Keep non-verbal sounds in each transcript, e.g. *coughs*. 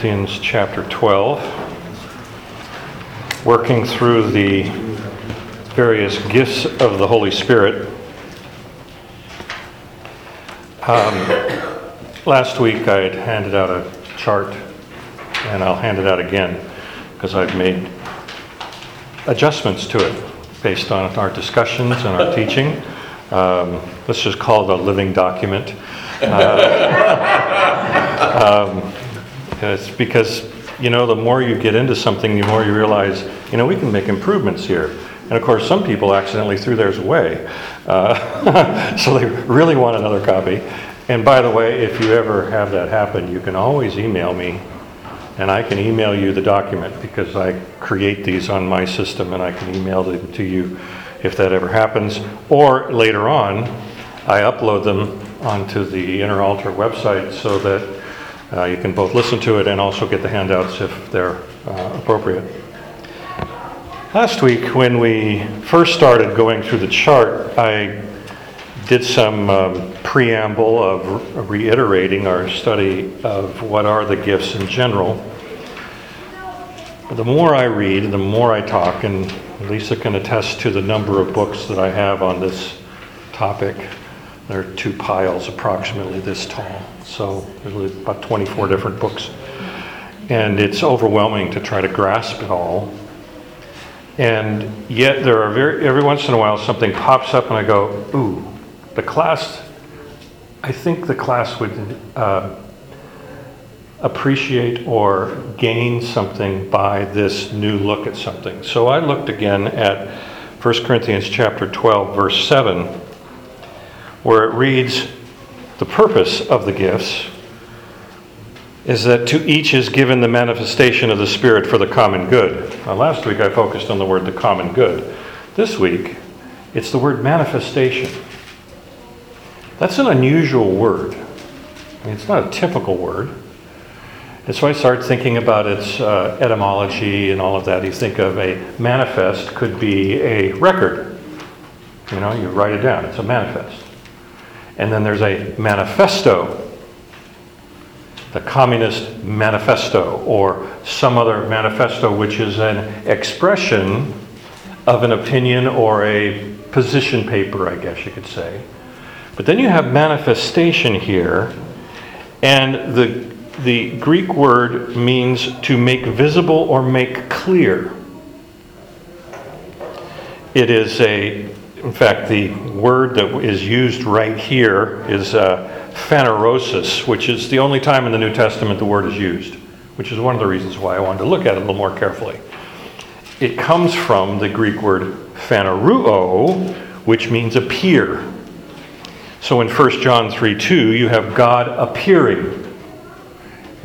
Corinthians chapter 12, working through the various gifts of the Holy Spirit. Um, last week I had handed out a chart, and I'll hand it out again because I've made adjustments to it based on our discussions and our *laughs* teaching. Um, let's just call it a living document. *laughs* Uh, um, it's because, you know, the more you get into something, the more you realize, you know, we can make improvements here. And of course, some people accidentally threw theirs away. Uh, *laughs* so they really want another copy. And by the way, if you ever have that happen, you can always email me and I can email you the document because I create these on my system and I can email them to you if that ever happens. Or later on, I upload them onto the Inner Altar website so that uh, you can both listen to it and also get the handouts if they're uh, appropriate. Last week, when we first started going through the chart, I did some um, preamble of reiterating our study of what are the gifts in general. The more I read, the more I talk, and Lisa can attest to the number of books that I have on this topic. There are two piles approximately this tall, so there's about 24 different books. And it's overwhelming to try to grasp it all. And yet, there are very, every once in a while something pops up, and I go, ooh, the class, I think the class would uh, appreciate or gain something by this new look at something. So I looked again at 1 Corinthians chapter 12, verse 7 where it reads, The purpose of the gifts is that to each is given the manifestation of the Spirit for the common good. Now, last week I focused on the word the common good. This week, it's the word manifestation. That's an unusual word. I mean, it's not a typical word. And so I started thinking about its uh, etymology and all of that. You think of a manifest could be a record. You know, you write it down, it's a manifest. And then there's a manifesto, the Communist Manifesto, or some other manifesto, which is an expression of an opinion or a position paper, I guess you could say. But then you have manifestation here, and the, the Greek word means to make visible or make clear. It is a in fact, the word that is used right here is uh, phanerosis, which is the only time in the New Testament the word is used, which is one of the reasons why I wanted to look at it a little more carefully. It comes from the Greek word phaneruo, which means appear. So in 1 John 3 2, you have God appearing.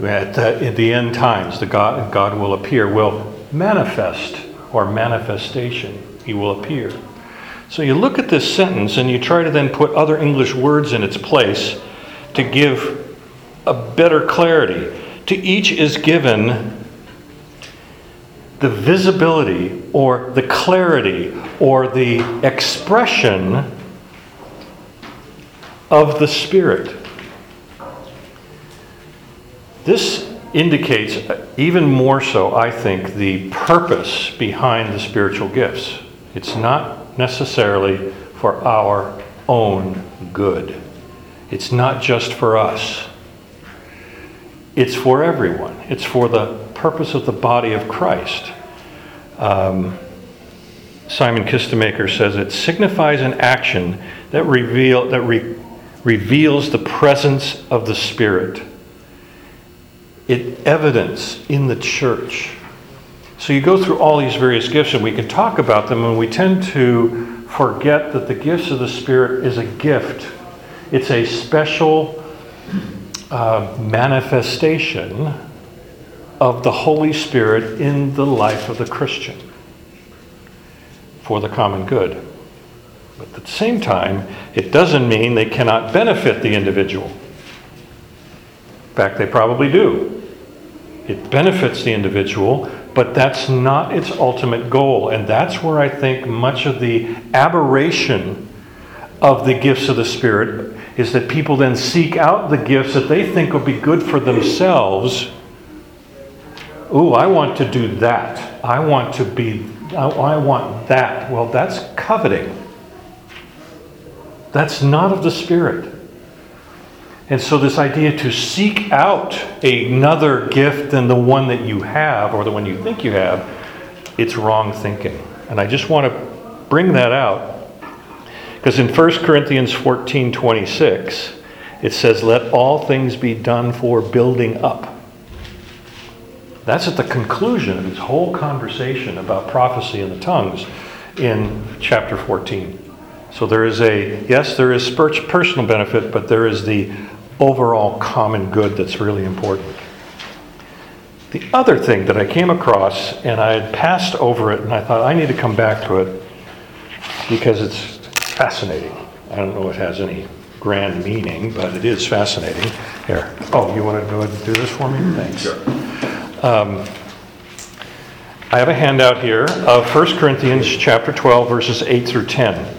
At the, in the end times, the God, God will appear, will manifest or manifestation. He will appear. So you look at this sentence and you try to then put other English words in its place to give a better clarity. To each is given the visibility or the clarity or the expression of the Spirit. This indicates, even more so, I think, the purpose behind the spiritual gifts. It's not necessarily for our own good. It's not just for us, it's for everyone. It's for the purpose of the body of Christ. Um, Simon Kistemaker says it signifies an action that, reveal, that re, reveals the presence of the Spirit. It evidence in the church so you go through all these various gifts, and we can talk about them, and we tend to forget that the gifts of the Spirit is a gift. It's a special uh, manifestation of the Holy Spirit in the life of the Christian for the common good. But at the same time, it doesn't mean they cannot benefit the individual. In fact, they probably do. It benefits the individual, but that's not its ultimate goal. And that's where I think much of the aberration of the gifts of the Spirit is that people then seek out the gifts that they think will be good for themselves ooh, I want to do that. I want to be, I, I want that. Well, that's coveting. That's not of the Spirit. And so, this idea to seek out another gift than the one that you have or the one you think you have, it's wrong thinking. And I just want to bring that out because in 1 Corinthians 14 26, it says, Let all things be done for building up. That's at the conclusion of this whole conversation about prophecy and the tongues in chapter 14. So there is a, yes, there is personal benefit, but there is the overall common good that's really important. The other thing that I came across, and I had passed over it, and I thought I need to come back to it because it's fascinating. I don't know if it has any grand meaning, but it is fascinating. Here. Oh, you want to go ahead and do this for me? Thanks. Sure. Um, I have a handout here of 1 Corinthians chapter 12, verses 8 through 10.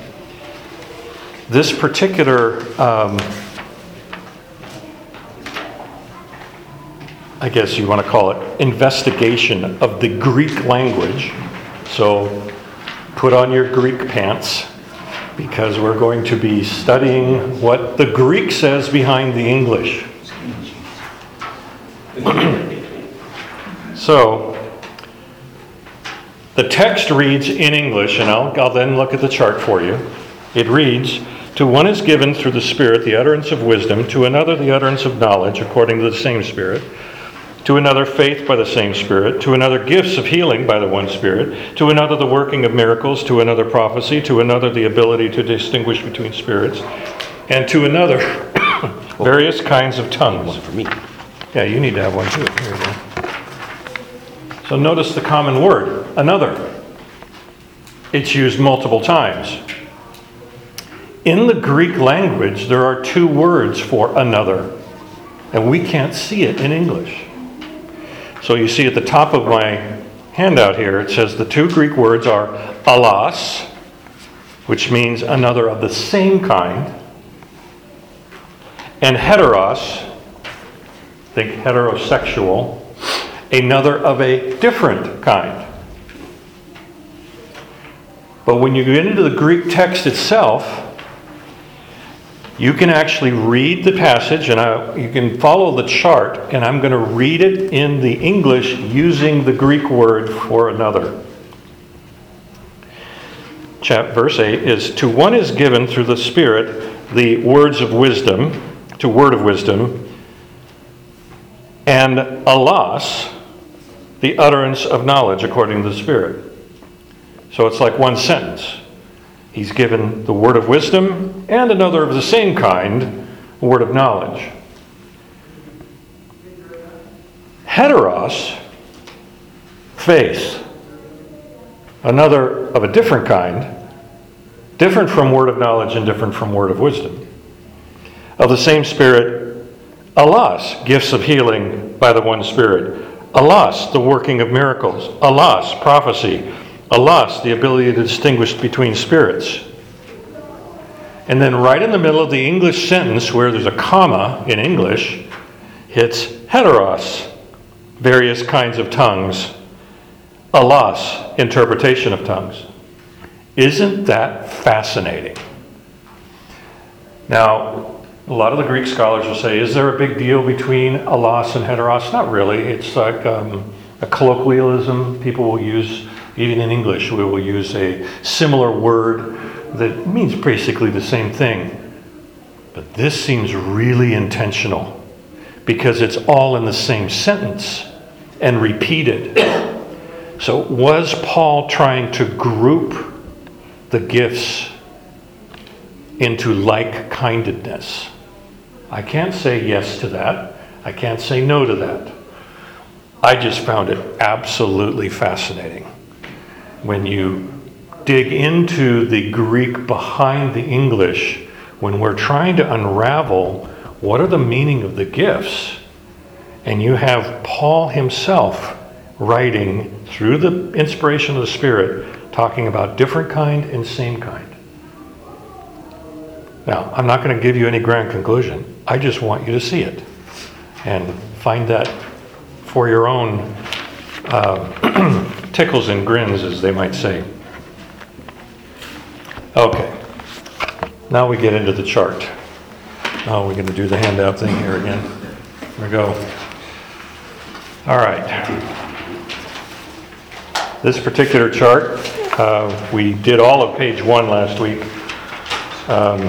This particular, um, I guess you want to call it, investigation of the Greek language. So put on your Greek pants because we're going to be studying what the Greek says behind the English. *clears throat* so, the text reads in English, and I'll, I'll then look at the chart for you. It reads To one is given through the Spirit the utterance of wisdom, to another the utterance of knowledge, according to the same Spirit to another faith by the same Spirit, to another gifts of healing by the one Spirit, to another the working of miracles, to another prophecy, to another the ability to distinguish between spirits, and to another *coughs* various kinds of tongues. One for me. Yeah, you need to have one too. Here you go. So notice the common word, another. It's used multiple times. In the Greek language, there are two words for another, and we can't see it in English. So you see at the top of my handout here, it says the two Greek words are allos, which means another of the same kind, and heteros, think heterosexual, another of a different kind. But when you get into the Greek text itself, you can actually read the passage and I, you can follow the chart, and I'm going to read it in the English using the Greek word for another. Chap, verse 8 is To one is given through the Spirit the words of wisdom, to word of wisdom, and allos, the utterance of knowledge according to the Spirit. So it's like one sentence. He's given the word of wisdom and another of the same kind, a word of knowledge. Heteros, faith, another of a different kind, different from word of knowledge and different from word of wisdom. Of the same Spirit, allos, gifts of healing by the one Spirit. allos, the working of miracles. allos, prophecy allos, the ability to distinguish between spirits. And then, right in the middle of the English sentence, where there's a comma in English, it's heteros, various kinds of tongues, allos, interpretation of tongues. Isn't that fascinating? Now, a lot of the Greek scholars will say, is there a big deal between allos and heteros? Not really. It's like um, a colloquialism people will use even in English, we will use a similar word that means basically the same thing. But this seems really intentional because it's all in the same sentence and repeated. *coughs* So, was Paul trying to group the gifts into like kindedness? I can't say yes to that. I can't say no to that. I just found it absolutely fascinating when you dig into the Greek behind the English, when we're trying to unravel what are the meaning of the gifts, and you have Paul himself writing through the inspiration of the Spirit, talking about different kind and same kind. Now, I'm not going to give you any grand conclusion. I just want you to see it and find that for your own uh, *clears throat* tickles and grins, as they might say. Okay, now we get into the chart. Oh, we're going to do the handout thing here again. Here we go. All right. This particular chart, uh, we did all of page one last week. Um,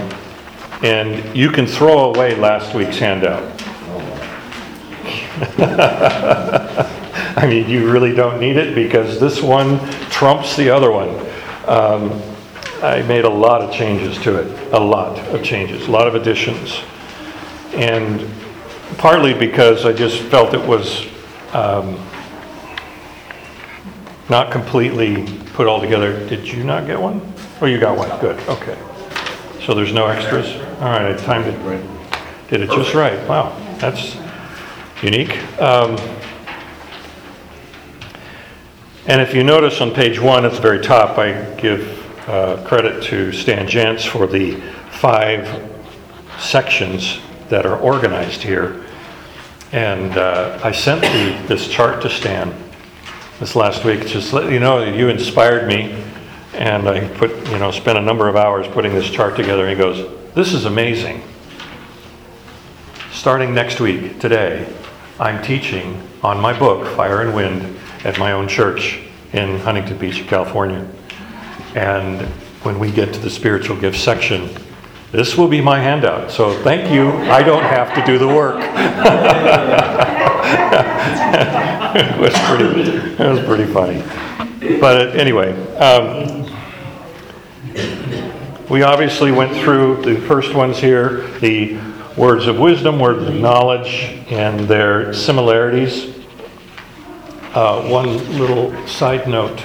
And you can throw away last week's handout. *laughs* I mean, you really don't need it because this one trumps the other one. Um, I made a lot of changes to it, a lot of changes, a lot of additions. And partly because I just felt it was um, not completely put all together. Did you not get one? Oh, you got one, good, okay. So there's no extras? All right, I timed it, did it just right, wow, that's unique. Um, And if you notice on page one, at the very top, I give uh, credit to Stan Jantz for the five sections that are organized here. And uh, I sent the, this chart to Stan this last week, just let you know that you inspired me. And I put, you know, spent a number of hours putting this chart together. And he goes, This is amazing. Starting next week, today, I'm teaching on my book, Fire and Wind, at my own church in Huntington Beach, California. And when we get to the spiritual gifts section, this will be my handout. So thank you. I don't have to do the work. *laughs* it was pretty. It was pretty funny. But anyway, um, we obviously went through the first ones here, the words of wisdom, words of knowledge, and their similarities. Uh, one little side note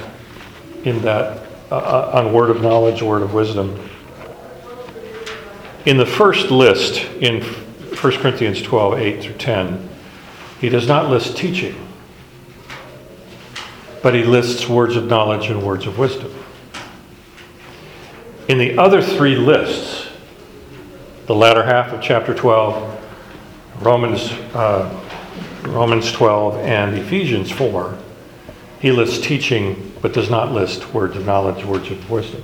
in that uh, uh, on word of knowledge, word of wisdom. In the first list in 1 Corinthians 12, 8 through 10, he does not list teaching, but he lists words of knowledge and words of wisdom. In the other three lists, the latter half of chapter 12, Romans, uh, Romans 12, and Ephesians 4, he lists teaching but does not list words of knowledge, words of wisdom.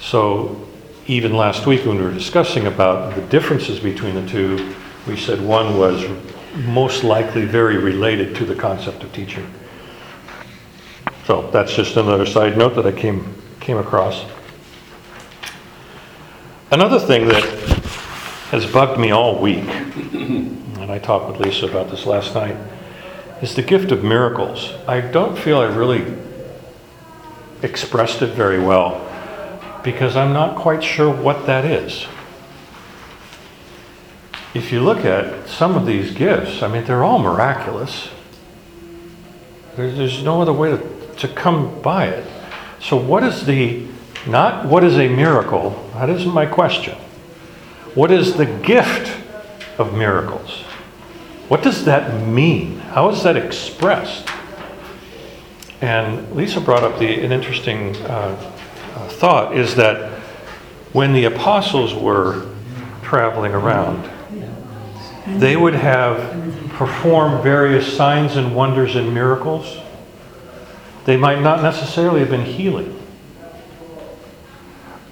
So even last week when we were discussing about the differences between the two, we said one was most likely very related to the concept of teaching. So that's just another side note that I came, came across. Another thing that has bugged me all week, and I talked with Lisa about this last night, is the gift of miracles. I don't feel I really expressed it very well because I'm not quite sure what that is. If you look at some of these gifts, I mean, they're all miraculous. There's, no other way to, to come by it. So, what is the, not what is a miracle, that isn't my question. What is the gift of miracles? What does that mean? How is that expressed? And Lisa brought up the, an interesting uh, uh, thought is that when the apostles were traveling around, they would have performed various signs and wonders and miracles. They might not necessarily have been healing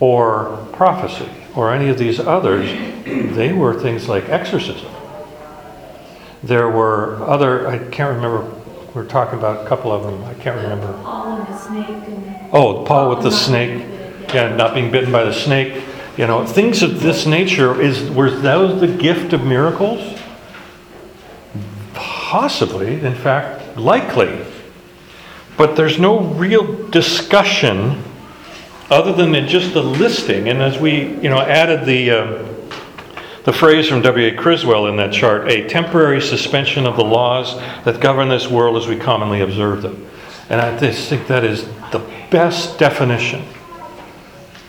or prophecy or any of these others. They were things like exorcism. There were other, I can't remember we are talking about a couple of them. I can't remember. Paul and the snake. And oh, Paul with the snake. Yeah, not being bitten by the snake. You know, things of this nature is were those the gift of miracles? Possibly, in fact, likely. But there's no real discussion other than just the listing. And as we, you know, added the uh, the phrase from W.A. Criswell in that chart a temporary suspension of the laws that govern this world as we commonly observe them. And I just think that is the best definition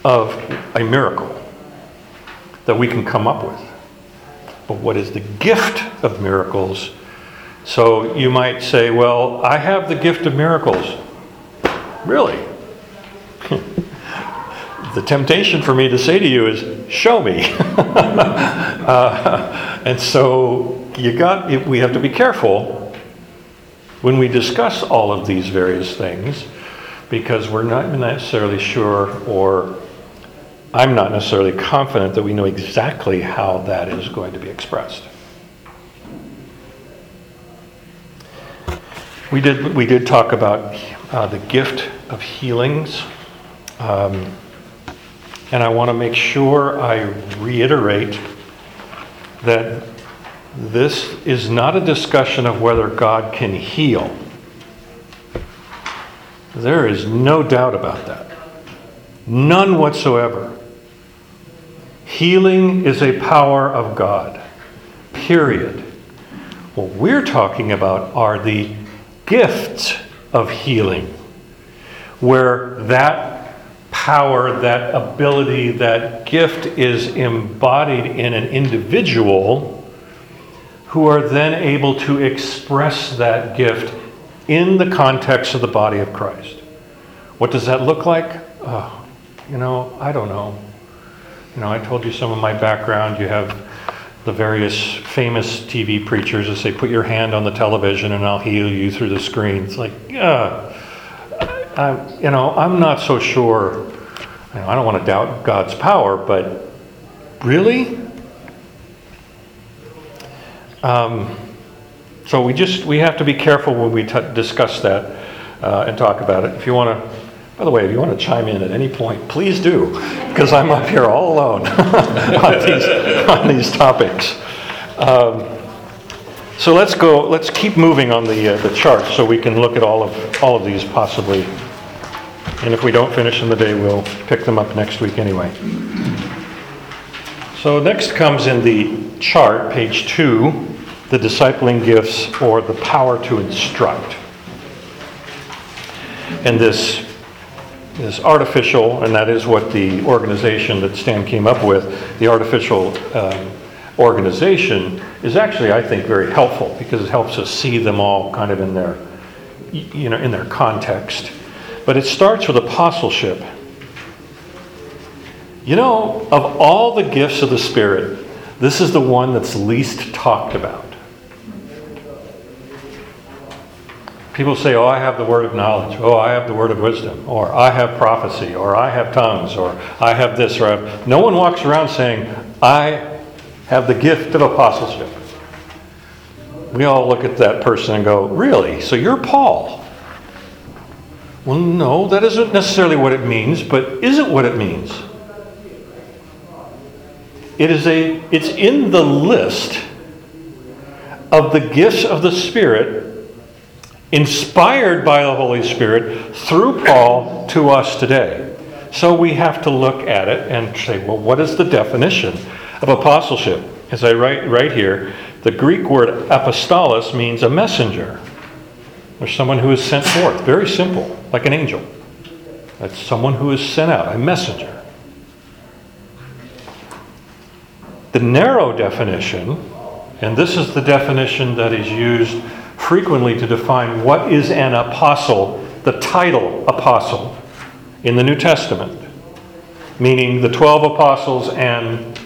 of a miracle that we can come up with. But what is the gift of miracles? So you might say, well, I have the gift of miracles. Really? *laughs* the temptation for me to say to you is, show me. *laughs* uh, and so you got, we have to be careful when we discuss all of these various things, because we're not necessarily sure, or I'm not necessarily confident that we know exactly how that is going to be expressed. We did, we did talk about uh, the gift of healings. Um, and I want to make sure I reiterate that this is not a discussion of whether God can heal. There is no doubt about that. None whatsoever. Healing is a power of God. Period. What we're talking about are the gifts of healing, where that power, that ability, that gift is embodied in an individual who are then able to express that gift in the context of the body of Christ. What does that look like? Oh, you know, I don't know. You know, I told you some of my background. You have the various famous TV preachers that say, put your hand on the television and I'll heal you through the screen. It's like, yeah, I, you know, I'm not so sure. You know, I don't want to doubt God's power, but really? Um, so we just we have to be careful when we t- discuss that uh, and talk about it. If you want to, by the way, if you want to chime in at any point, please do, because I'm up here all alone *laughs* on, these, on these topics. Um, so let's go. Let's keep moving on the uh, the chart so we can look at all of all of these possibly. And if we don't finish in the day, we'll pick them up next week anyway. So next comes in the chart, page two, the discipling gifts or the power to instruct. And this is artificial, and that is what the organization that Stan came up with, the artificial um, organization, is actually, I think, very helpful because it helps us see them all kind of in their, you know, in their context. But it starts with apostleship. You know, of all the gifts of the Spirit, this is the one that's least talked about. People say, Oh, I have the word of knowledge. Oh, I have the word of wisdom. Or I have prophecy. Or I have tongues. Or I have this. Or I have... No one walks around saying, I have the gift of apostleship. We all look at that person and go, Really? So you're Paul? Well, no, that isn't necessarily what it means, but is it what it means? It is a it's in the list of the gifts of the Spirit inspired by the Holy Spirit through Paul to us today. So we have to look at it and say, well, what is the definition of apostleship? As I write right here, the Greek word apostolos means a messenger or someone who is sent forth. Very simple, like an angel. That's someone who is sent out, a messenger. The narrow definition, and this is the definition that is used frequently to define what is an apostle, the title apostle in the New Testament, meaning the 12 apostles and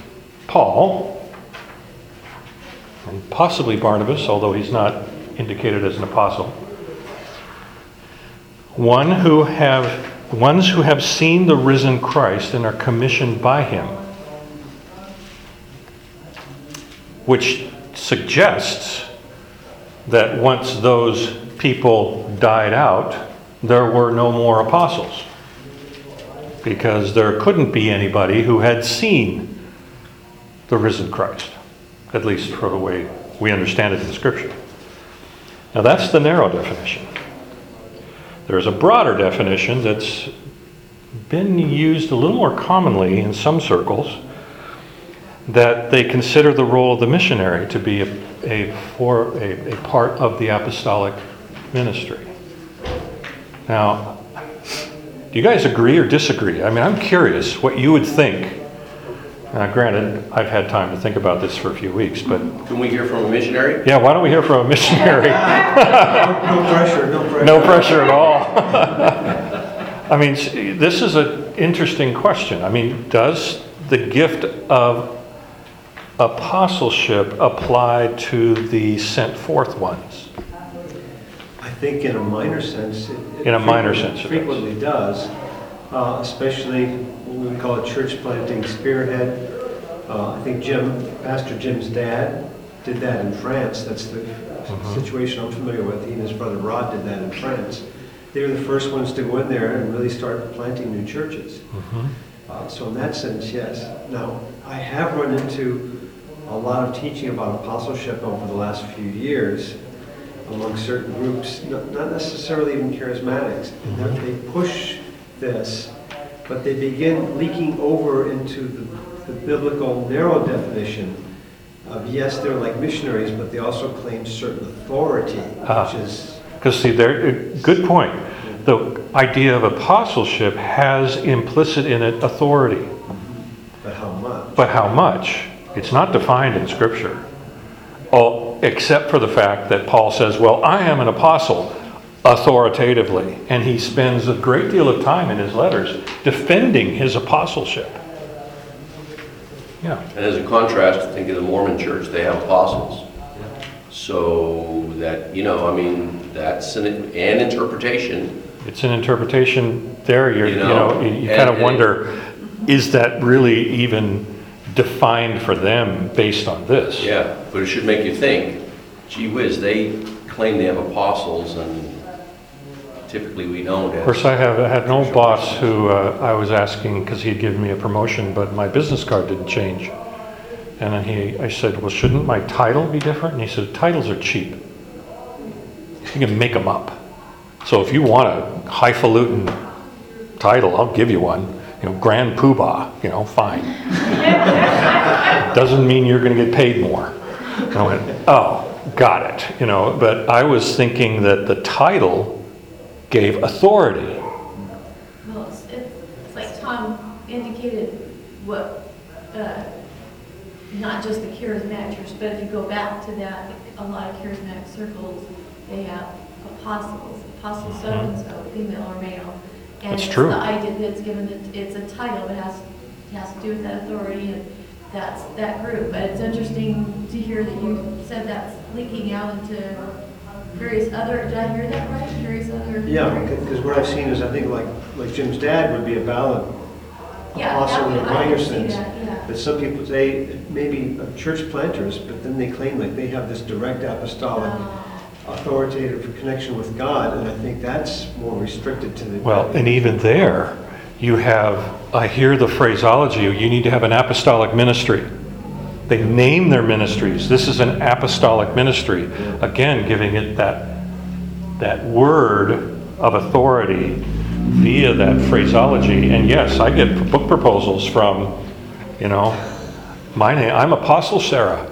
Paul, and possibly Barnabas, although he's not indicated as an apostle. One who have ones who have seen the risen Christ and are commissioned by him which suggests that once those people died out, there were no more apostles. Because there couldn't be anybody who had seen the risen Christ, at least for the way we understand it in Scripture. Now, that's the narrow definition. There's a broader definition that's been used a little more commonly in some circles that they consider the role of the missionary to be a, a, for, a, a part of the apostolic ministry. Now, do you guys agree or disagree? I mean, I'm curious what you would think. Now, granted, I've had time to think about this for a few weeks, but Can we hear from a missionary? yeah, why don't we hear from a missionary? *laughs* No pressure, no pressure. No pressure at all. *laughs* I mean, this is an interesting question. I mean, does the gift of apostleship apply to the sent forth ones? I think in a minor sense. it- it In a minor frequently- sense it does. Frequently does, uh, especially we call it church planting spearhead. Uh, I think Jim, Pastor Jim's dad did that in France. That's the Mhm. situation I'm familiar with. He and his brother Rod did that in France. They were the first ones to go in there and really start planting new churches. Mhm. Uh, So in that sense, yes. Now, I have run into a lot of teaching about apostleship over the last few years among certain groups, not not necessarily even charismatics. And they're- They push this, but they begin leaking over into the the biblical narrow definition of, yes, they're like missionaries, but they also claim certain authority, Ah. which is, Because see, there, good point. The idea of apostleship has implicit in it authority. but how much? But how much? It's not defined in Scripture. Oh, except for the fact that Paul says, Well, I am an apostle authoritatively. And he spends a great deal of time in his letters defending his apostleship. Yeah. And as a contrast, think of the Mormon church, they have apostles. So that, you know, I mean, that's an, an interpretation. It's an interpretation there, you're, You you know, know, you- you and- kind of wonder, is that really even defined for them based on this? Yeah, but it should make you think, gee whiz, they claim they have apostles and typically we don't. Of course, I have, had an old boss who uh, I was asking, because he'd given me a promotion, but my business card didn't change. And then he, I said, well, shouldn't my title be different? And he said, titles are cheap. You can make them up. So if you want a highfalutin title, I'll give you one. You know, Grand Poobah, you know, fine. *laughs* Doesn't mean you're going to get paid more. And I went, oh, got it. You know, but I was thinking that the title gave authority. Well, it's, it's like Tom indicated, what, uh, not just the charismatic church, but if you go back to that, a lot of charismatic circles, they have apostles, apostle so and so, female or male. And That's it's true. the idea that it's given, it- it's a title, it has, it has to do with that authority, and that's that group. But it's interesting to hear that you said that's leaking out into various other, did I hear that right? Various other. Yeah, because what I've seen is, I think like, like Jim's dad would be a valid Yeah, apostle in that a would- I minor can see sense. that, yeah. But some people say, maybe uh, church planters, but then they claim like they have this direct apostolic Uh, authoritative connection with God, and I think that's more restricted to the. Well, and even there, you have, I hear the phraseology, you need to have an apostolic ministry. They name their ministries. This is an apostolic ministry. Again, giving it that, that word of authority via that phraseology. And yes, I get book proposals from, you know, my name, I'm Apostle Sarah.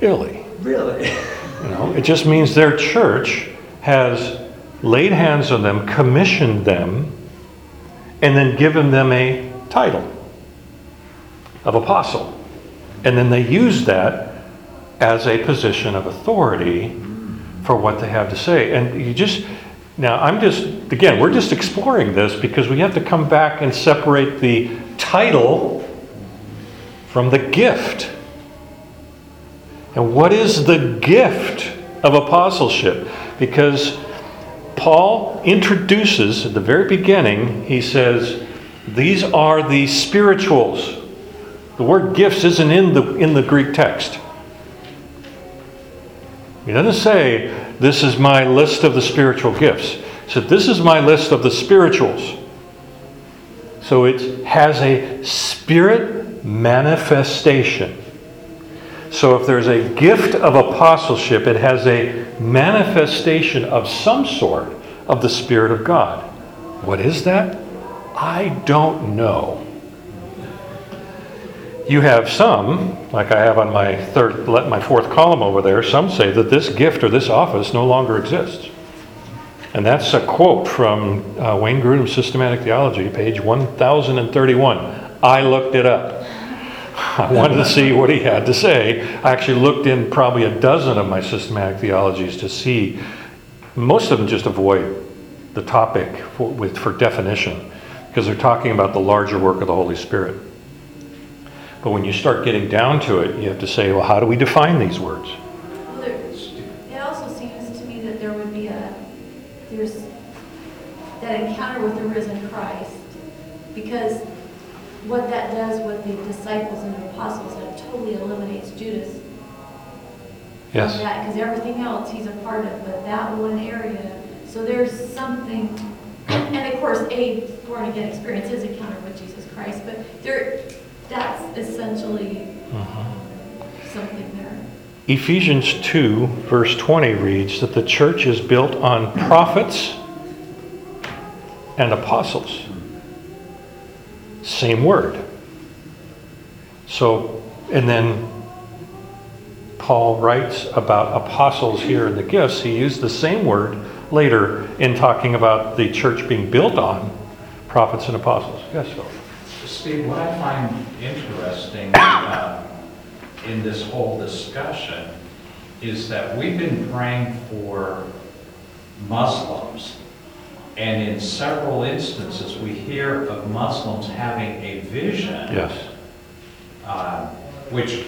Really? Really? You know, it just means their church has laid hands on them, commissioned them, and then given them a title of apostle. And then they use that as a position of authority for what they have to say. And you just, now I'm just, again, we're just exploring this because we have to come back and separate the title from the gift. And what is the gift of apostleship? Because Paul introduces at the very beginning, he says, these are the spirituals. The word gifts isn't in the, in the Greek text. He doesn't say, this is my list of the spiritual gifts. He said, this is my list of the spirituals. So it has a spirit manifestation. So if there's a gift of apostleship, it has a manifestation of some sort of the Spirit of God. What is that? I don't know. You have some, like I have on my third, my fourth column over there, some say that this gift or this office no longer exists. And that's a quote from uh, Wayne Grudem's Systematic Theology, page 1031. I looked it up. I wanted to see what he had to say. I actually looked in probably a dozen of my systematic theologies to see. Most of them just avoid the topic for, with, for definition because they're talking about the larger work of the Holy Spirit. But when you start getting down to it, you have to say, well, how do we define these words? Well, there, it also seems to me that there would be uh, there's that encounter with the risen Christ. Because what that does with the disciples and the apostles, it totally eliminates Judas. Yes. Because everything else he's a part of, but that one area, so there's something, and of course, a born again experience is encounter with Jesus Christ, but there, that's essentially mm-hmm. something there. Ephesians 2, verse 20 reads that the church is built on prophets and apostles. Same word. So, and then Paul writes about apostles here in the gifts. He used the same word later in talking about the church being built on prophets and apostles. Yes, Phil? Steve, what I find interesting uh, in this whole discussion is that we've been praying for Muslims, and in several instances, we hear of Muslims having a vision. Yes. uh, Which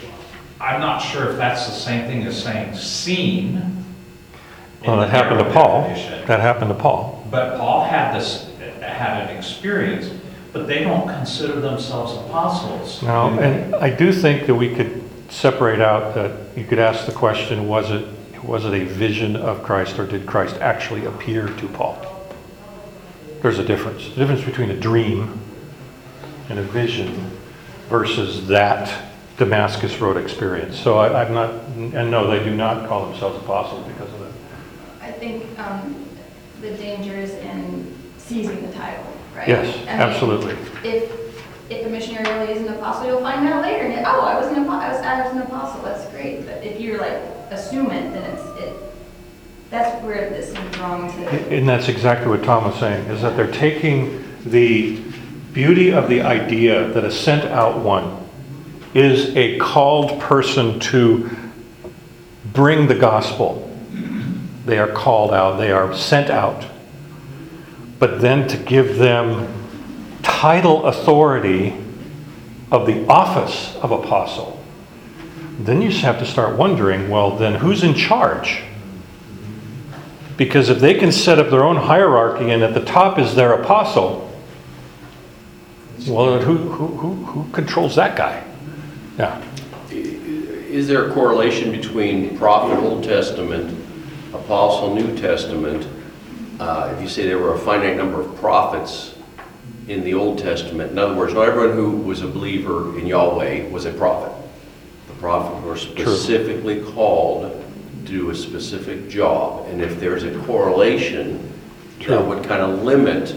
I'm not sure if that's the same thing as saying seen. Well, that happened to Paul. definition. That happened to Paul. But Paul had this, had an experience, but they don't consider themselves apostles. No, do they? and I do think that we could separate out that you could ask the question, was it, was it a vision of Christ or did Christ actually appear to Paul? There's a difference. The difference between a dream and a vision versus that Damascus Road experience. So I, I'm not, and no, they do not call themselves apostles because of that. I think um, the danger is in seizing the title, right? Yes, I mean, absolutely. If, if a missionary really is an apostle, you'll find out later, and, oh, I was an apostle, I was, I was an apostle, that's great. But if you're like, assume it, then it's, it, that's where this is wrong to. And that's exactly what Tom was saying, is that they're taking the beauty of the idea that a sent out one is a called person to bring the gospel. They are called out, they are sent out. But then to give them title authority of the office of apostle, then you just have to start wondering well, then who's in charge? Because if they can set up their own hierarchy and at the top is their apostle, well, who, who, who, who controls that guy? Yeah. Is there a correlation between prophet Old Testament, apostle New Testament? Uh, If you say there were a finite number of prophets in the Old Testament, in other words, not everyone who was a believer in Yahweh was a prophet. The prophets were specifically called to do a specific job, and if there's a correlation, True. that would kind of limit,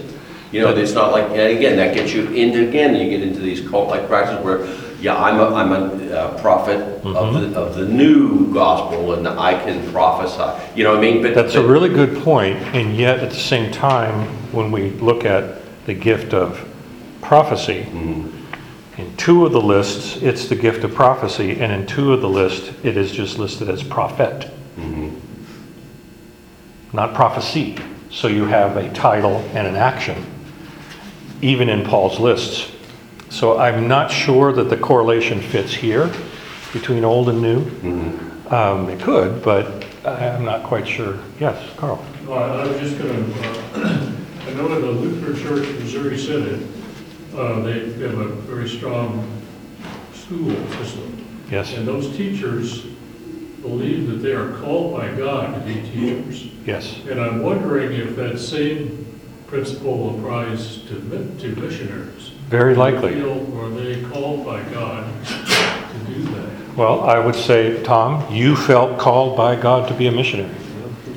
you know, it's not like, and again, that gets you into, again, you get into these cult-like practices where, yeah, I'm a, I'm a uh, prophet of the, of the new gospel, and I can prophesy, you know what I mean? But That's a but- really good point, and yet at the same time, when we look at the gift of prophecy, Mhm. in two of the lists, it's the gift of prophecy, and in two of the lists, it is just listed as prophet, Mhm. not prophecy. So you have a title and an action, even in Paul's lists. So I'm not sure that the correlation fits here between old and new. Mhm. Um, It could, but I- I'm not quite sure. Yes, Carl? Well, I was just gonna, uh, I know in the Lutheran Church Missouri Synod, uh, they have a very strong school system. Yes, And those teachers believe that they are called by God to be teachers. yes. And I'm wondering if that same principle applies to mi- to missionaries. Very likely. Feel- Are they called by God to do that? Well, I would say, Tom, you felt called by God to be a missionary.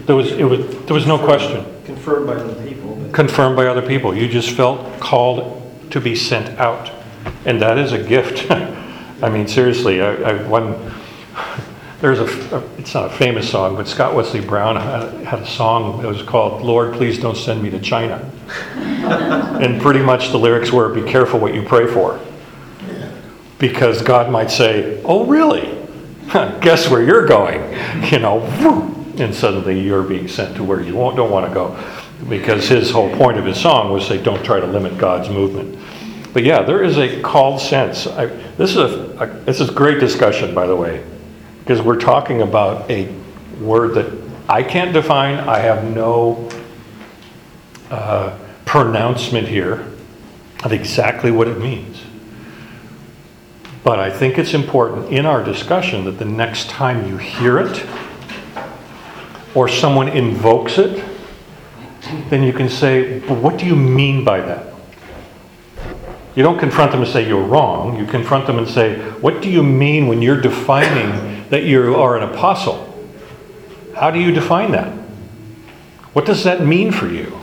There was, it was, there was no question. Confirmed by other people, but Confirmed by other people. You just felt called to be sent out. And that is a gift. *laughs* I mean, seriously, I, I, one, there's a, a- it's not a famous song, but Scott Wesley Brown had, had a song that was called, Lord, Please Don't Send Me to China. *laughs* And pretty much the lyrics were, be careful what you pray for. Because God might say, oh, really? *laughs* Guess where you're going? You know, and suddenly you're being sent to where you won't, don't want to go. Because his whole point of his song was say, don't try to limit God's movement. But yeah, there is a called sense. I, this is a, a this is great discussion, by the way, because we're talking about a word that I can't define, I have no uh, pronouncement here of exactly what it means. But I think it's important in our discussion that the next time you hear it, or someone invokes it, then you can say, what do you mean by that? You don't confront them and say you're wrong. You confront them and say, What do you mean when you're defining that you are an apostle? How do you define that? What does that mean for you?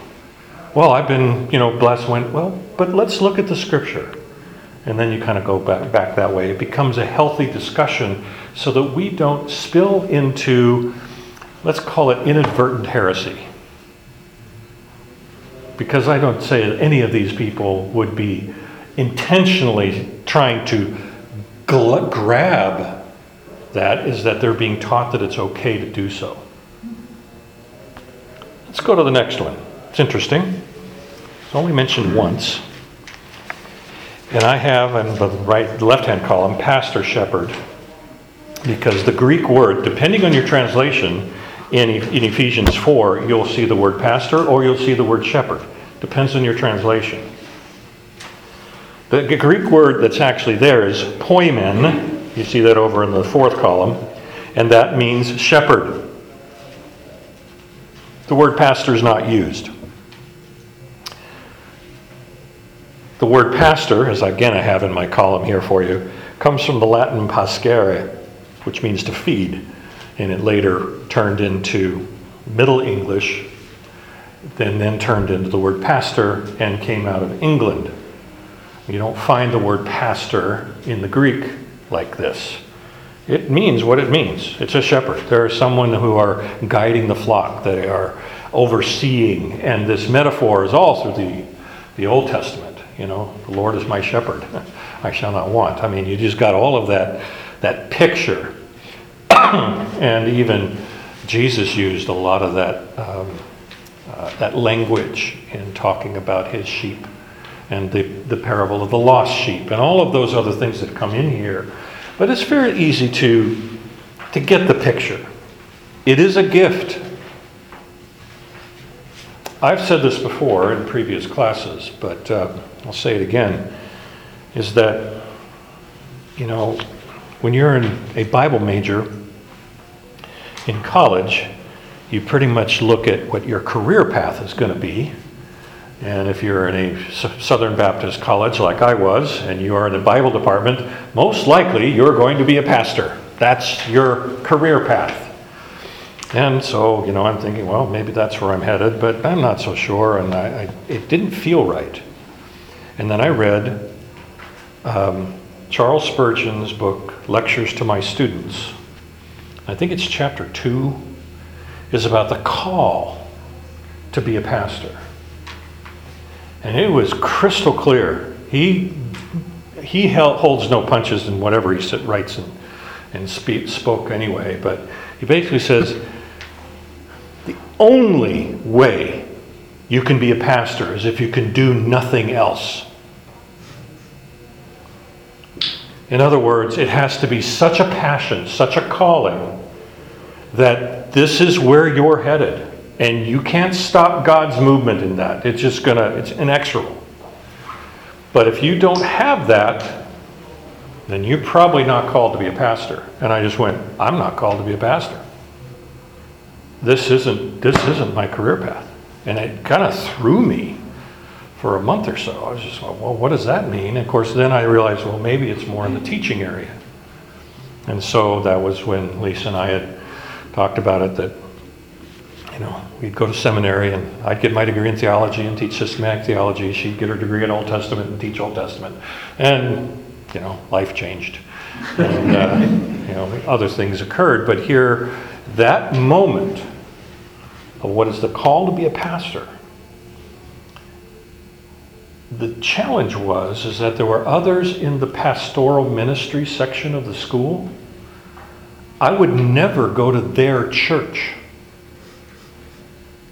Well, I've been, you know, blessed when, well, but let's look at the scripture. And then you kind of go back, back that way. It becomes a healthy discussion so that we don't spill into, let's call it inadvertent heresy because I don't say that any of these people would be intentionally trying to gl- grab that, is that they're being taught that it's okay to do so. Let's go to the next one. It's interesting. It's only mentioned once. And I have in the right, left-hand column, pastor shepherd, because the Greek word, depending on your translation, in, in Ephesians 4, you'll see the word pastor or you'll see the word shepherd. Depends on your translation. The Greek word that's actually there is poimen. You see that over in the fourth column. And that means shepherd. The word pastor is not used. The word pastor, as again I have in my column here for you, comes from the Latin pascere, which means to feed and it later turned into Middle English, then then turned into the word pastor and came out of England. You don't find the word pastor in the Greek like this. It means what it means. It's a shepherd. There is someone who are guiding the flock. They are overseeing. And this metaphor is all through the, the Old Testament. You know, the Lord is my shepherd. *laughs* I shall not want. I mean, you just got all of that, that picture *coughs* and even Jesus used a lot of that, um, uh, that language in talking about his sheep and the, the parable of the lost sheep and all of those other things that come in here. But it's very easy to, to get the picture. It is a gift. I've said this before in previous classes, but uh, I'll say it again, is that, you know, when you're in a Bible major, in college, you pretty much look at what your career path is going to be. And if you're in a Southern Baptist college like I was, and you are in the Bible department, most likely you're going to be a pastor. That's your career path. And so, you know, I'm thinking, well, maybe that's where I'm headed, but I'm not so sure, and I, I, it didn't feel right. And then I read um, Charles Spurgeon's book, Lectures to My Students. I think it's chapter 2, is about the call to be a pastor. And it was crystal clear. He, he held, holds no punches in whatever he sit, writes and, and speak, spoke anyway, but he basically says the only way you can be a pastor is if you can do nothing else. In other words, it has to be such a passion, such a calling, that this is where you're headed. And you can't stop God's movement in that. It's just gonna, it's inexorable. But if you don't have that, then you're probably not called to be a pastor. And I just went, I'm not called to be a pastor. This isn't, this isn't my career path. And it kind of threw me for a month or so. I was just, like, well, what does that mean? And of course, then I realized, well, maybe it's more in the teaching area. And so that was when Lisa and I had talked about it that, you know, we'd go to seminary and I'd get my degree in theology and teach systematic theology. She'd get her degree in Old Testament and teach Old Testament. And, you know, life changed. And, uh, you know, other things occurred. But here, that moment of what is the call to be a pastor the challenge was is that there were others in the pastoral ministry section of the school i would never go to their church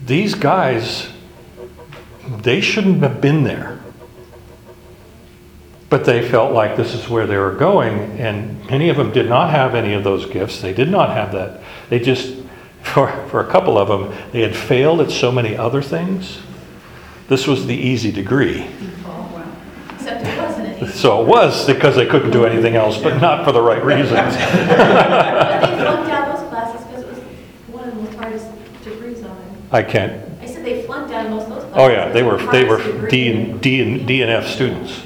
these guys they shouldn't have been there but they felt like this is where they were going and many of them did not have any of those gifts they did not have that they just *laughs* for, for a couple of them, they had failed at so many other things. This was the easy degree. Except it wasn't any. So it was because they couldn't do anything else, but not for the right reasons. But they flunked out those classes because it was one of the most hardest degrees on it. I can't, I said they flunked out most of those classes. oh yeah, they were, they were D and, D and, D and F students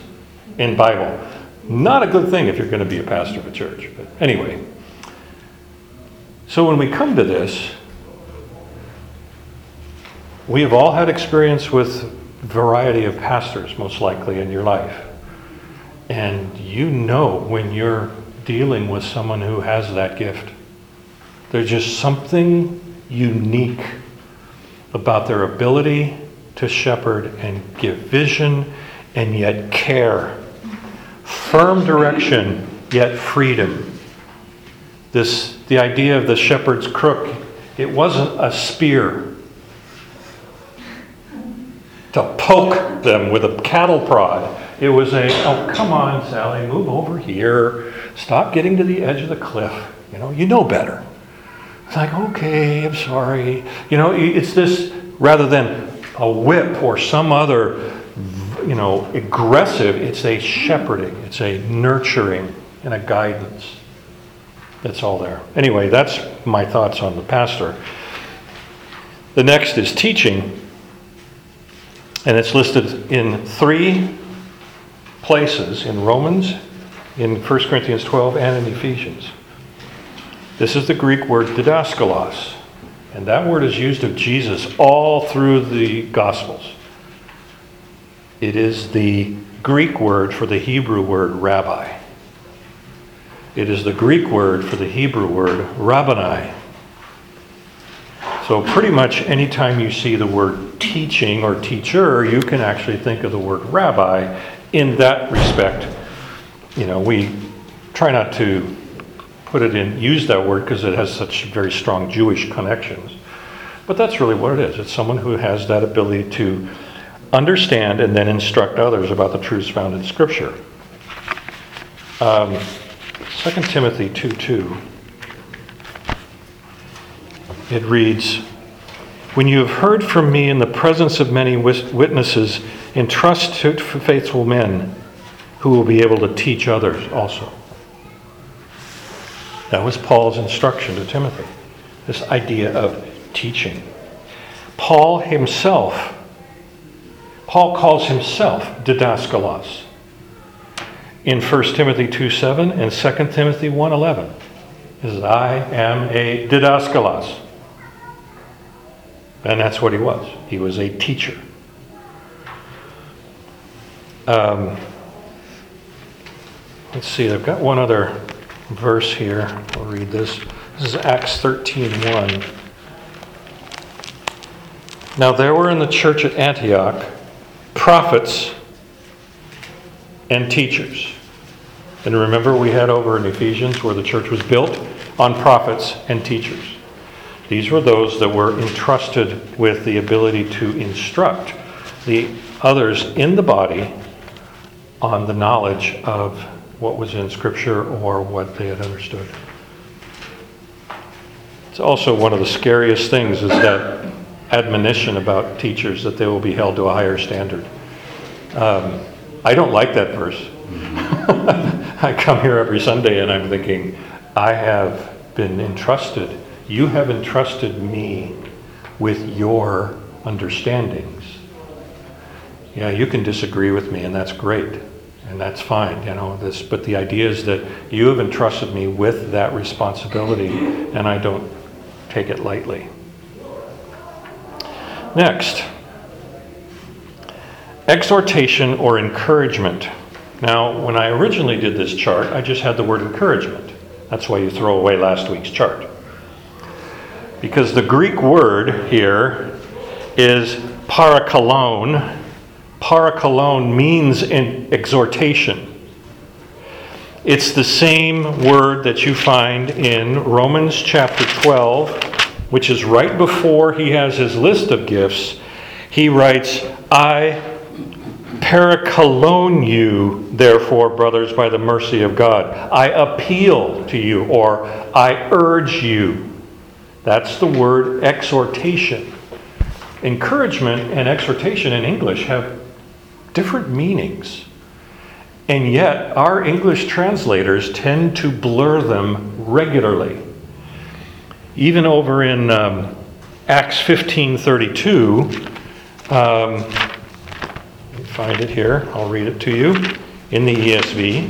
in Bible. Not a good thing if you're gonna be a pastor of a church, but anyway. So when we come to this, we have all had experience with variety of pastors, most likely, in your life. And you know when you're dealing with someone who has that gift. There's just something unique about their ability to shepherd and give vision and yet care. Firm direction, yet freedom. This, the idea of the shepherd's crook, it wasn't a spear to poke them with a cattle prod. It was a, oh, come on, Sally, move over here. Stop getting to the edge of the cliff. You know, you know better. It's like, okay, I'm sorry. You know, it's this, rather than a whip or some other, you know, aggressive, it's a shepherding, it's a nurturing and a guidance. That's all there. Anyway, that's my thoughts on the pastor. The next is teaching. And it's listed in three places in Romans, in 1 Corinthians 12, and in Ephesians. This is the Greek word didaskalos. And that word is used of Jesus all through the Gospels. It is the Greek word for the Hebrew word rabbi. It is the Greek word for the Hebrew word rabboni. So, pretty much anytime you see the word teaching or teacher, you can actually think of the word rabbi in that respect. You know, we try not to put it in, use that word because it has such very strong Jewish connections. But that's really what it is. It's someone who has that ability to understand and then instruct others about the truths found in Scripture. Um, 2 Timothy 2 2. It reads, When you have heard from me in the presence of many witnesses, entrust to faithful men who will be able to teach others also. That was Paul's instruction to Timothy, this idea of teaching. Paul himself, Paul calls himself didaskalos in 1 Timothy 2 7 and 2 Timothy 1 11. He says, I am a didaskalos. And that's what he was. He was a teacher. Um, let's see, I've got one other verse here. I'll read this. This is Acts 13 1. Now there were in the church at Antioch prophets and teachers. And remember, we had over in Ephesians where the church was built on prophets and teachers. These were those that were entrusted with the ability to instruct the others in the body on the knowledge of what was in Scripture or what they had understood. It's also one of the scariest things is that admonition about teachers that they will be held to a higher standard. Um, I don't like that verse. *laughs* I come here every Sunday and I'm thinking, I have been entrusted, you have entrusted me with your understandings. Yeah, you can disagree with me, and that's great, and that's fine, you know. This, but the idea is that you have entrusted me with that responsibility, and I don't take it lightly. Next, exhortation or encouragement. Now, when I originally did this chart, I just had the word encouragement. That's why you throw away last week's chart. Because the Greek word here is parakalon. Parakalon means an exhortation. It's the same word that you find in Romans chapter 12, which is right before he has his list of gifts. He writes, I parakalone you, therefore, brothers, by the mercy of God. I appeal to you, or I urge you. That's the word exhortation. Encouragement and exhortation in English have different meanings. And yet, our English translators tend to blur them regularly. Even over in um, Acts 15:32, um, find it here. I'll read it to you in the ESV.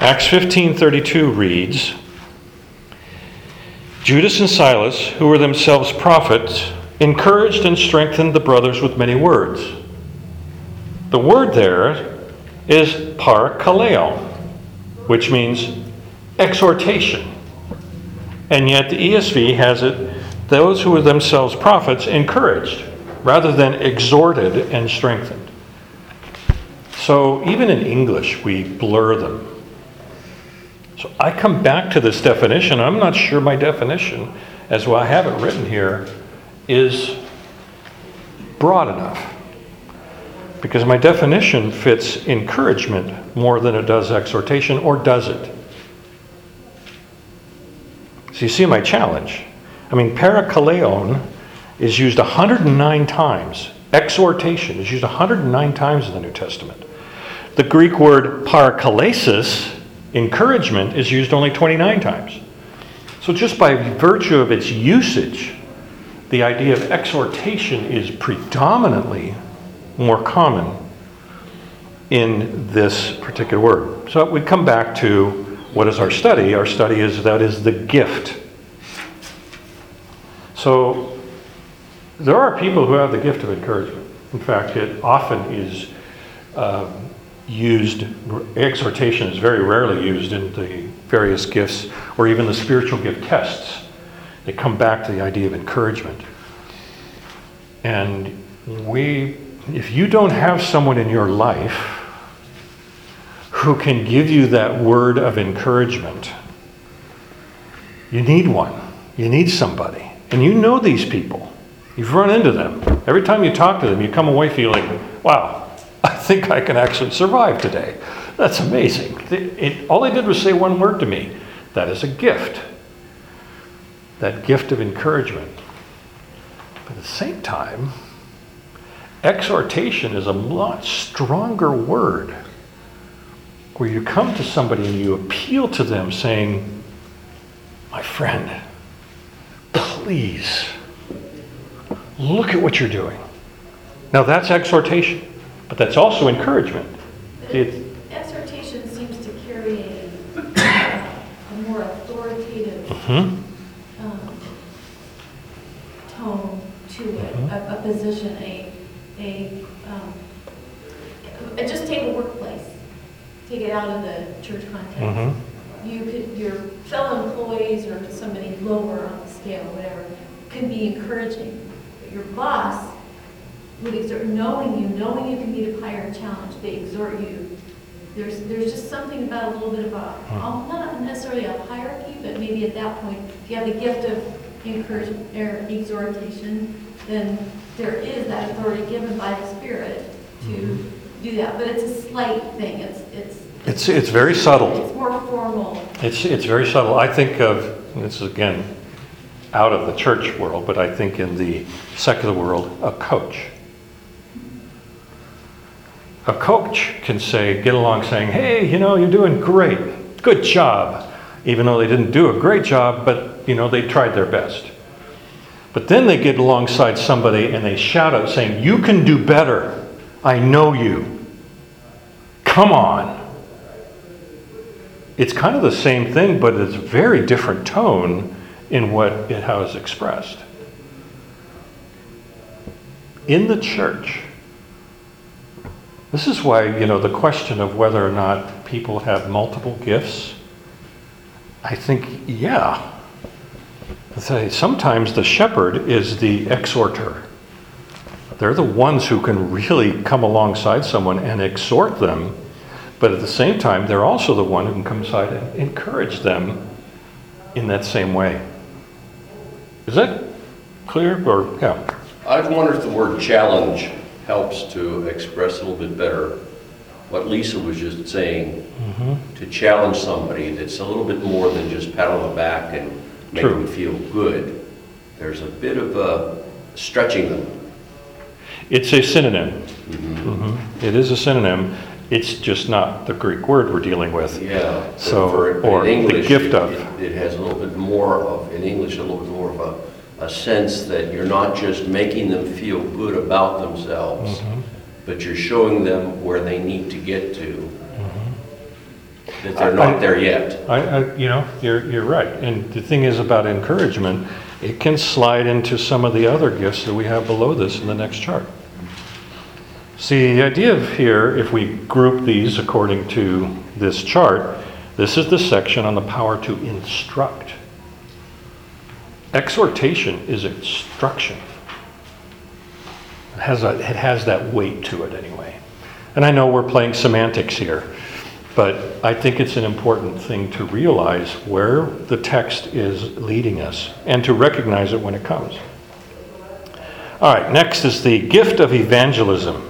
Acts 15:32 reads, Judas and Silas, who were themselves prophets, encouraged and strengthened the brothers with many words. The word there is parakaleo, which means exhortation. And yet the ESV has it those who were themselves prophets encouraged rather than exhorted and strengthened. So even in English, we blur them. So I come back to this definition. I'm not sure my definition, as well I have it written here, is broad enough. Because my definition fits encouragement more than it does exhortation, or does it? So you see my challenge. I mean, parakaleon is used 109 times. Exhortation is used 109 times in the New Testament. The Greek word parakalesis, encouragement, is used only 29 times. So just by virtue of its usage, the idea of exhortation is predominantly more common in this particular word. So we come back to what is our study? Our study is that is the gift. So there are people who have the gift of encouragement. In fact, it often is um, used, exhortation is very rarely used in the various gifts or even the spiritual gift tests. They come back to the idea of encouragement. And we, if you don't have someone in your life who can give you that word of encouragement, you need one. You need somebody. And you know these people. You've run into them. Every time you talk to them, you come away feeling, wow, I think I can actually survive today. That's amazing. It, it, all they did was say one word to me. That is a gift. That gift of encouragement. But at the same time, exhortation is a much stronger word where you come to somebody and you appeal to them saying, My friend, please look at what you're doing. Now that's exhortation, but that's also encouragement. It, Exhortation seems to carry a, a more authoritative hmm um, tone to it, a, a position, a, a, um, just take a workplace, take it out of the church context. hmm You could, your fellow employees or somebody lower on the scale, whatever, could be encouraging. But Your boss would exert, knowing you, knowing you can meet a higher challenge, they exhort you. There's, there's just something about a little bit of a, um, not necessarily a hierarchy, but maybe at that point, if you have the gift of encouragement, or exhortation, then there is that authority given by the Spirit to mm-hmm. do that. But it's a slight thing, it's, it's. It's, it's very subtle. It's more formal. It's, it's very subtle. I think of, and this is again out of the church world, but I think in the secular world, a coach. A coach can say, get along saying, hey, you know, you're doing great, good job, even though they didn't do a great job, but, you know, they tried their best. But then they get alongside somebody and they shout out saying, you can do better. I know you. Come on. It's kind of the same thing, but it's a very different tone in what it it's expressed. In the church, this is why, you know, the question of whether or not people have multiple gifts, I think, yeah. Say, Sometimes the shepherd is the exhorter. They're the ones who can really come alongside someone and exhort them, but at the same time, they're also the one who can come aside and encourage them in that same way. Is that clear? Or, yeah. I wonder if the word challenge helps to express a little bit better what Lisa was just saying. Mm-hmm. To challenge somebody that's a little bit more than just pat on the back and make True. them feel good. there's a bit of a stretching them. It's a synonym. Mhm. It is a synonym. It's just not the Greek word we're dealing with. Yeah. but So, for- or in the English, gift of. it- It has a little bit more of, in English, a little bit more of a, a sense that you're not just making them feel good about themselves, Mm-hmm. but you're showing them where they need to get to. That they're not there yet. I, I, you know, you're, you're right. And the thing is about encouragement, it can slide into some of the other gifts that we have below this in the next chart. See, the idea of here, if we group these according to this chart, this is the section on the power to instruct. Exhortation is instruction. It has, a, it has that weight to it anyway. And I know we're playing semantics here, but I think it's an important thing to realize where the text is leading us and to recognize it when it comes. All right, next is the gift of evangelism.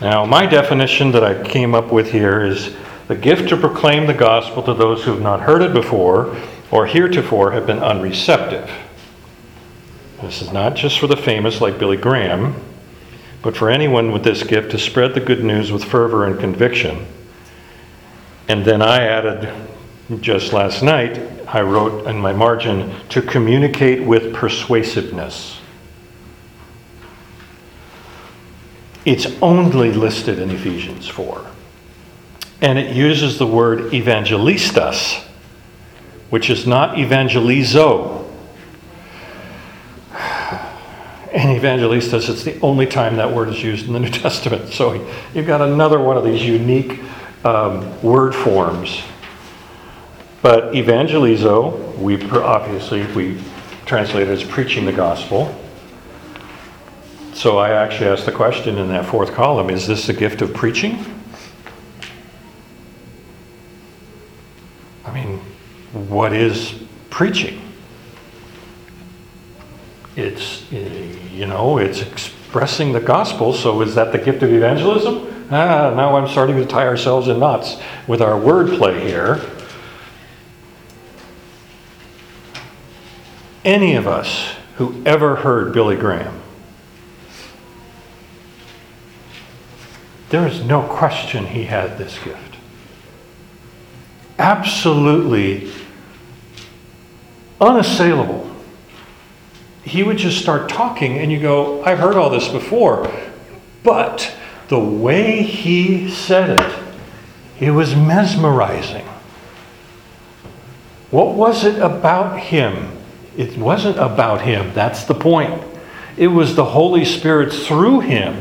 Now, my definition that I came up with here is the gift to proclaim the gospel to those who have not heard it before or heretofore have been unreceptive. This is not just for the famous like Billy Graham, but for anyone with this gift to spread the good news with fervor and conviction. And then I added, just last night, I wrote in my margin, to communicate with persuasiveness. It's only listed in Ephesians 4. And it uses the word evangelistas, which is not evangelizo. And evangelistas, it's the only time that word is used in the New Testament. So you've got another one of these unique um, word forms. But evangelizo, we obviously we translate it as preaching the gospel. So I actually asked the question in that fourth column: Is this the gift of preaching? I mean, what is preaching? It's, eh, you know, it's expressing the gospel, so is that the gift of evangelism? Ah, now I'm starting to tie ourselves in knots with our wordplay here. Any of us who ever heard Billy Graham, there is no question he had this gift. Absolutely unassailable he would just start talking, and you go, I've heard all this before. But the way he said it, it was mesmerizing. What was it about him? It wasn't about him. That's the point. It was the Holy Spirit through him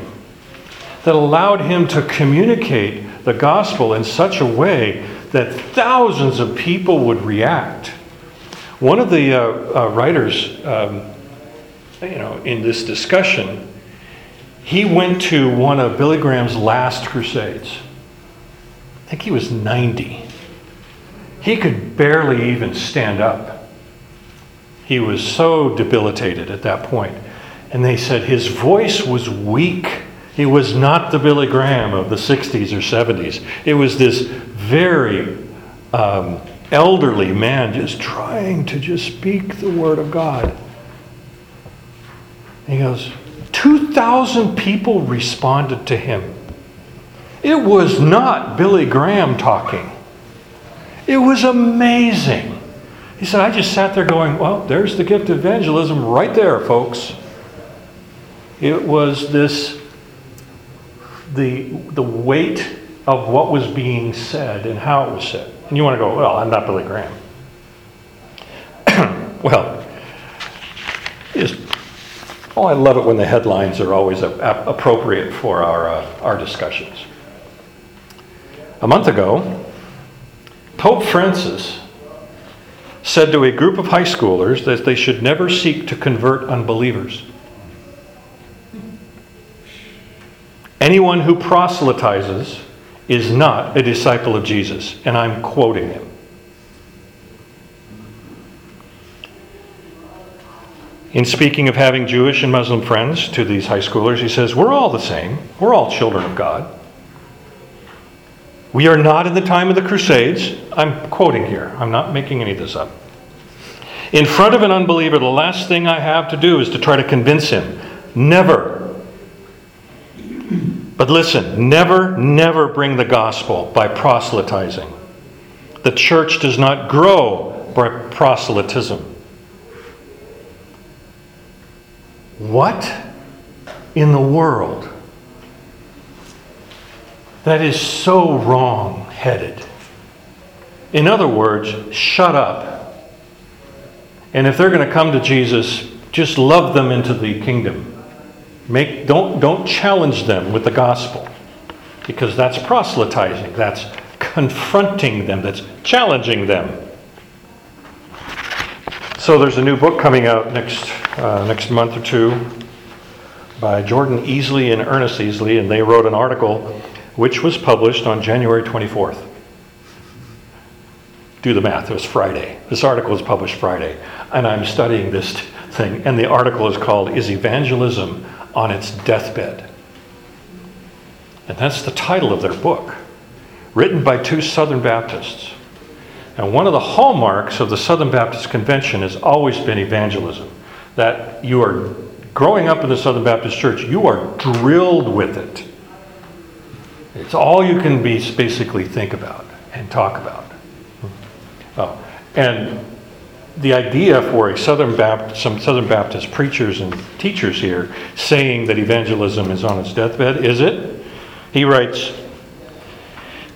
that allowed him to communicate the gospel in such a way that thousands of people would react. One of the uh, uh, writers, um, you know, in this discussion, he went to one of Billy Graham's last crusades. I think he was 90. He could barely even stand up. He was so debilitated at that point. And they said his voice was weak. He was not the Billy Graham of the 60s or 70s. It was this very um, elderly man just trying to just speak the word of God. He goes, 2,000 people responded to him. It was not Billy Graham talking. It was amazing. He said, I just sat there going, well, there's the gift of evangelism right there, folks. It was this, the, the weight of what was being said and how it was said. And you want to go, well, I'm not Billy Graham. *clears throat* well, is Oh, I love it when the headlines are always a- ap- appropriate for our, uh, our discussions. A month ago, Pope Francis said to a group of high schoolers that they should never seek to convert unbelievers. Anyone who proselytizes is not a disciple of Jesus, and I'm quoting him. In speaking of having Jewish and Muslim friends to these high schoolers, he says, We're all the same. We're all children of God. We are not in the time of the Crusades. I'm quoting here, I'm not making any of this up. In front of an unbeliever, the last thing I have to do is to try to convince him. Never. But listen, never, never bring the gospel by proselytizing. The church does not grow by proselytism. What in the world? That is so wrong headed. In other words, shut up. And if they're going to come to Jesus, just love them into the kingdom. Make, don't, don't challenge them with the gospel because that's proselytizing, that's confronting them, that's challenging them. So there's a new book coming out next, uh, next month or two by Jordan Easley and Ernest Easley, and they wrote an article which was published on January 24th. Do the math, it was Friday. This article was published Friday, and I'm studying this thing, and the article is called Is Evangelism on Its Deathbed? And that's the title of their book, written by two Southern Baptists. And one of the hallmarks of the Southern Baptist Convention has always been evangelism. That you are growing up in the Southern Baptist Church, you are drilled with it. It's all you can be basically think about and talk about. Oh, and the idea for a Southern Baptist, some Southern Baptist preachers and teachers here saying that evangelism is on its deathbed, is it? He writes,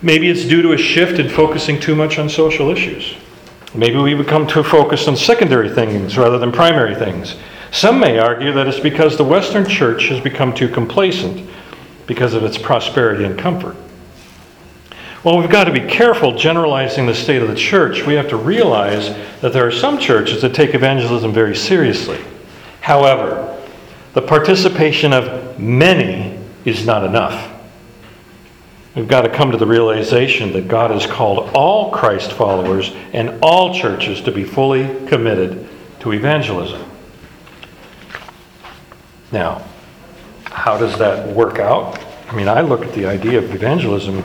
maybe it's due to a shift in focusing too much on social issues. Maybe we become too focused on secondary things rather than primary things. Some may argue that it's because the Western church has become too complacent because of its prosperity and comfort. Well, we've got to be careful generalizing the state of the church. We have to realize that there are some churches that take evangelism very seriously. However, the participation of many is not enough. We've got to come to the realization that God has called all Christ followers and all churches to be fully committed to evangelism. Now, how does that work out? I mean, I look at the idea of evangelism.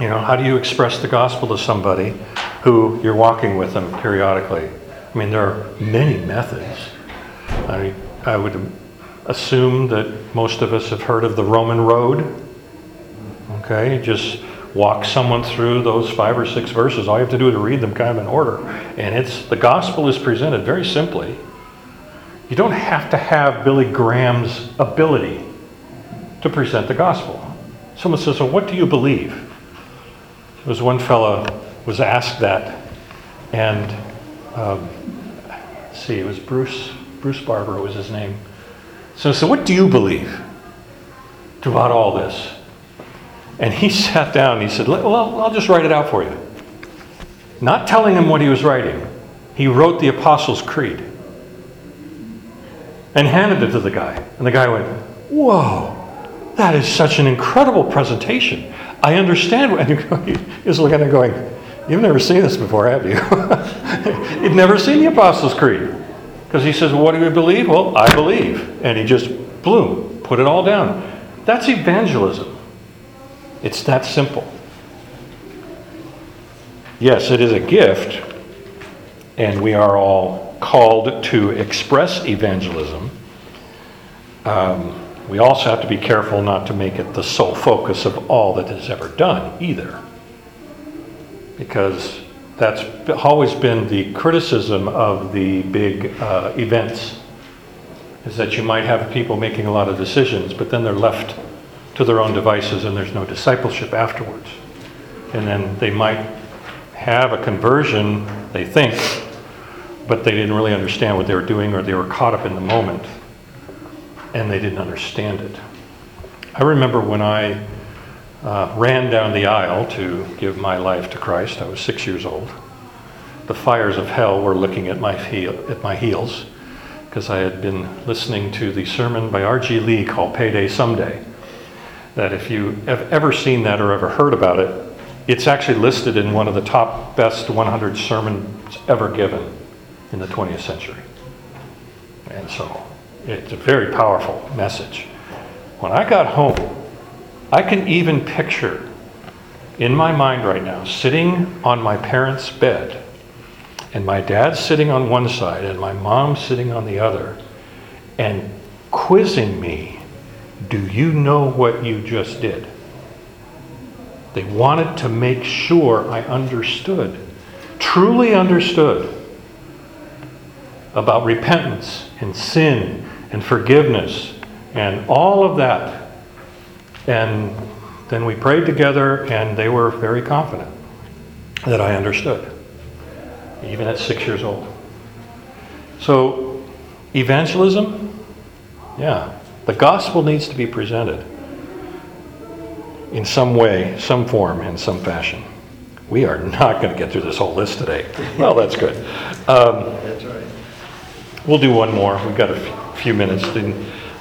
You know, how do you express the gospel to somebody who you're walking with them periodically? I mean, there are many methods. I, I would assume that most of us have heard of the Roman road. Okay, just walk someone through those five or six verses. All you have to do is read them kind of in order. And it's the gospel is presented very simply. You don't have to have Billy Graham's ability to present the gospel. Someone says, Well, what do you believe? There was one fellow was asked that, and um, see, it was Bruce, Bruce Barber was his name. So said, What do you believe about all this? And he *laughs* sat down and he said, Well, I'll just write it out for you. Not telling him what he was writing, he wrote the Apostles' Creed and handed it to the guy. And the guy went, Whoa, that is such an incredible presentation. I understand. *laughs* And he was looking at it going, You've never seen this before, have you? *laughs* You've never seen the Apostles' Creed. Because he says, well, What do you believe? Well, I believe. And he just, boom, put it all down. That's evangelism. It's that simple. Yes, it is a gift, and we are all called to express evangelism. Um, we also have to be careful not to make it the sole focus of all that is ever done either. Because that's always been the criticism of the big uh, events, is that you might have people making a lot of decisions, but then they're left to their own devices and there's no discipleship afterwards. And then they might have a conversion, they think, but they didn't really understand what they were doing or they were caught up in the moment and they didn't understand it. I remember when I uh, ran down the aisle to give my life to Christ, I was six years old. The fires of hell were looking at my, heel, at my heels because I had been listening to the sermon by R.G. Lee called Payday Someday. That if you have ever seen that or ever heard about it, it's actually listed in one of the top best 100 sermons ever given in the 20th century. And so it's a very powerful message. When I got home, I can even picture in my mind right now sitting on my parents' bed and my dad sitting on one side and my mom sitting on the other and quizzing me, Do you know what you just did? They wanted to make sure I understood, truly understood about repentance and sin and forgiveness and all of that. And then we prayed together, and they were very confident that I understood, even at six years old. So, evangelism, yeah, the gospel needs to be presented in some way, some form, in some fashion. We are not going to get through this whole list today. Well, that's good. Um, That's right. We'll do one more. We've got a few minutes. The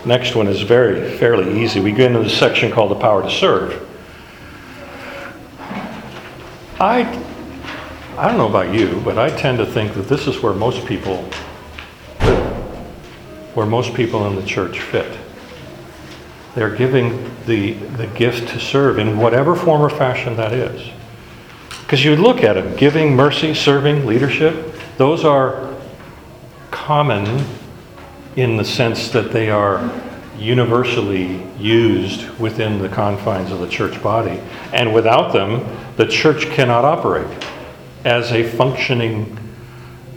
next one is very fairly easy. We get into the section called the power to serve. I I don't know about you, but I tend to think that this is where most people where most people in the church fit. They're giving the the gift to serve in whatever form or fashion that is. Because you look at it, giving, mercy, serving, leadership, those are common in the sense that they are universally used within the confines of the church body. And without them, the church cannot operate as a functioning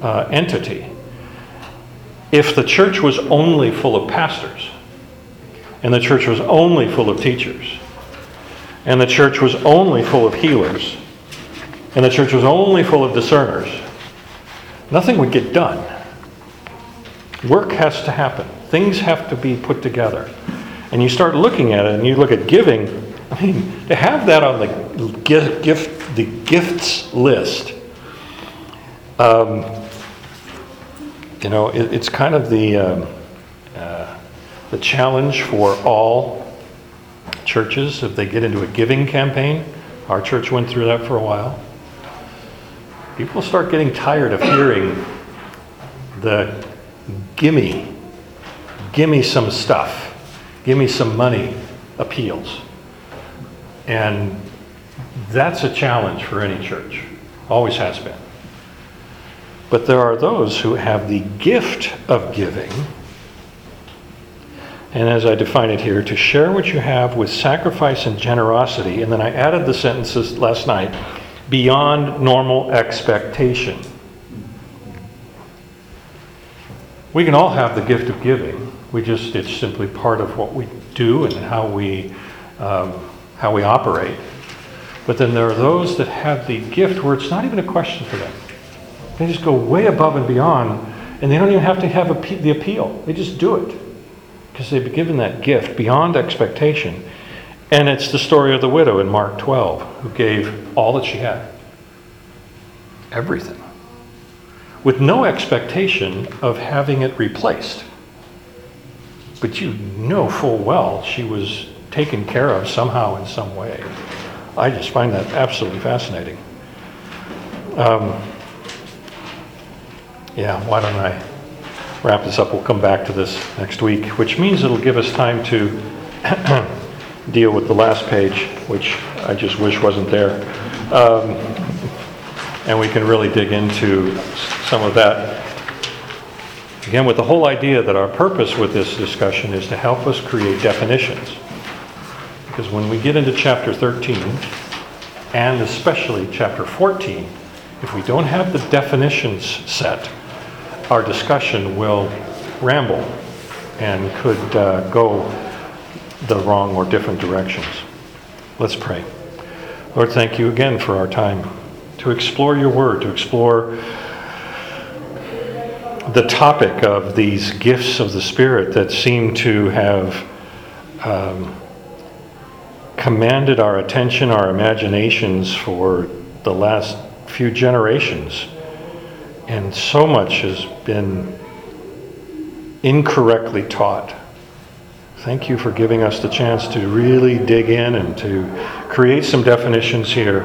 uh, entity. If the church was only full of pastors, and the church was only full of teachers, and the church was only full of healers, and the church was only full of discerners, nothing would get done. Work has to happen. Things have to be put together. And you start looking at it and you look at giving, I mean, to have that on the gift, gift the gifts list, um, you know, it, it's kind of the, um, the challenge for all churches if they get into a giving campaign. Our church went through that for a while. People start getting tired of hearing the gimme, gimme some stuff, gimme some money appeals. And that's a challenge for any church, always has been. But there are those who have the gift of giving, and as I define it here, to share what you have with sacrifice and generosity. And then I added the sentences last night beyond normal expectation. We can all have the gift of giving. We just, it's simply part of what we do and how we, um, how we operate. But then there are those that have the gift where it's not even a question for them. They just go way above and beyond, and they don't even have to have the appeal. They just do it because they've been given that gift beyond expectation. And it's the story of the widow in Mark 12 who gave all that she had everything with no expectation of having it replaced. But you know full well she was taken care of somehow in some way. I just find that absolutely fascinating. Um, yeah, why don't I wrap this up? We'll come back to this next week, which means it'll give us time to *coughs* deal with the last page, which I just wish wasn't there. Um, and we can really dig into some of that. Again, with the whole idea that our purpose with this discussion is to help us create definitions. Because when we get into chapter 13, and especially chapter 14, if we don't have the definitions set, our discussion will ramble and could uh, go the wrong or different directions. Let's pray. Lord, thank you again for our time to explore your word, to explore the topic of these gifts of the Spirit that seem to have um, commanded our attention, our imaginations for the last few generations. And so much has been incorrectly taught. Thank you for giving us the chance to really dig in and to create some definitions here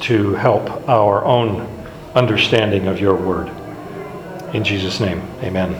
to help our own understanding of your word. In Jesus' name, amen.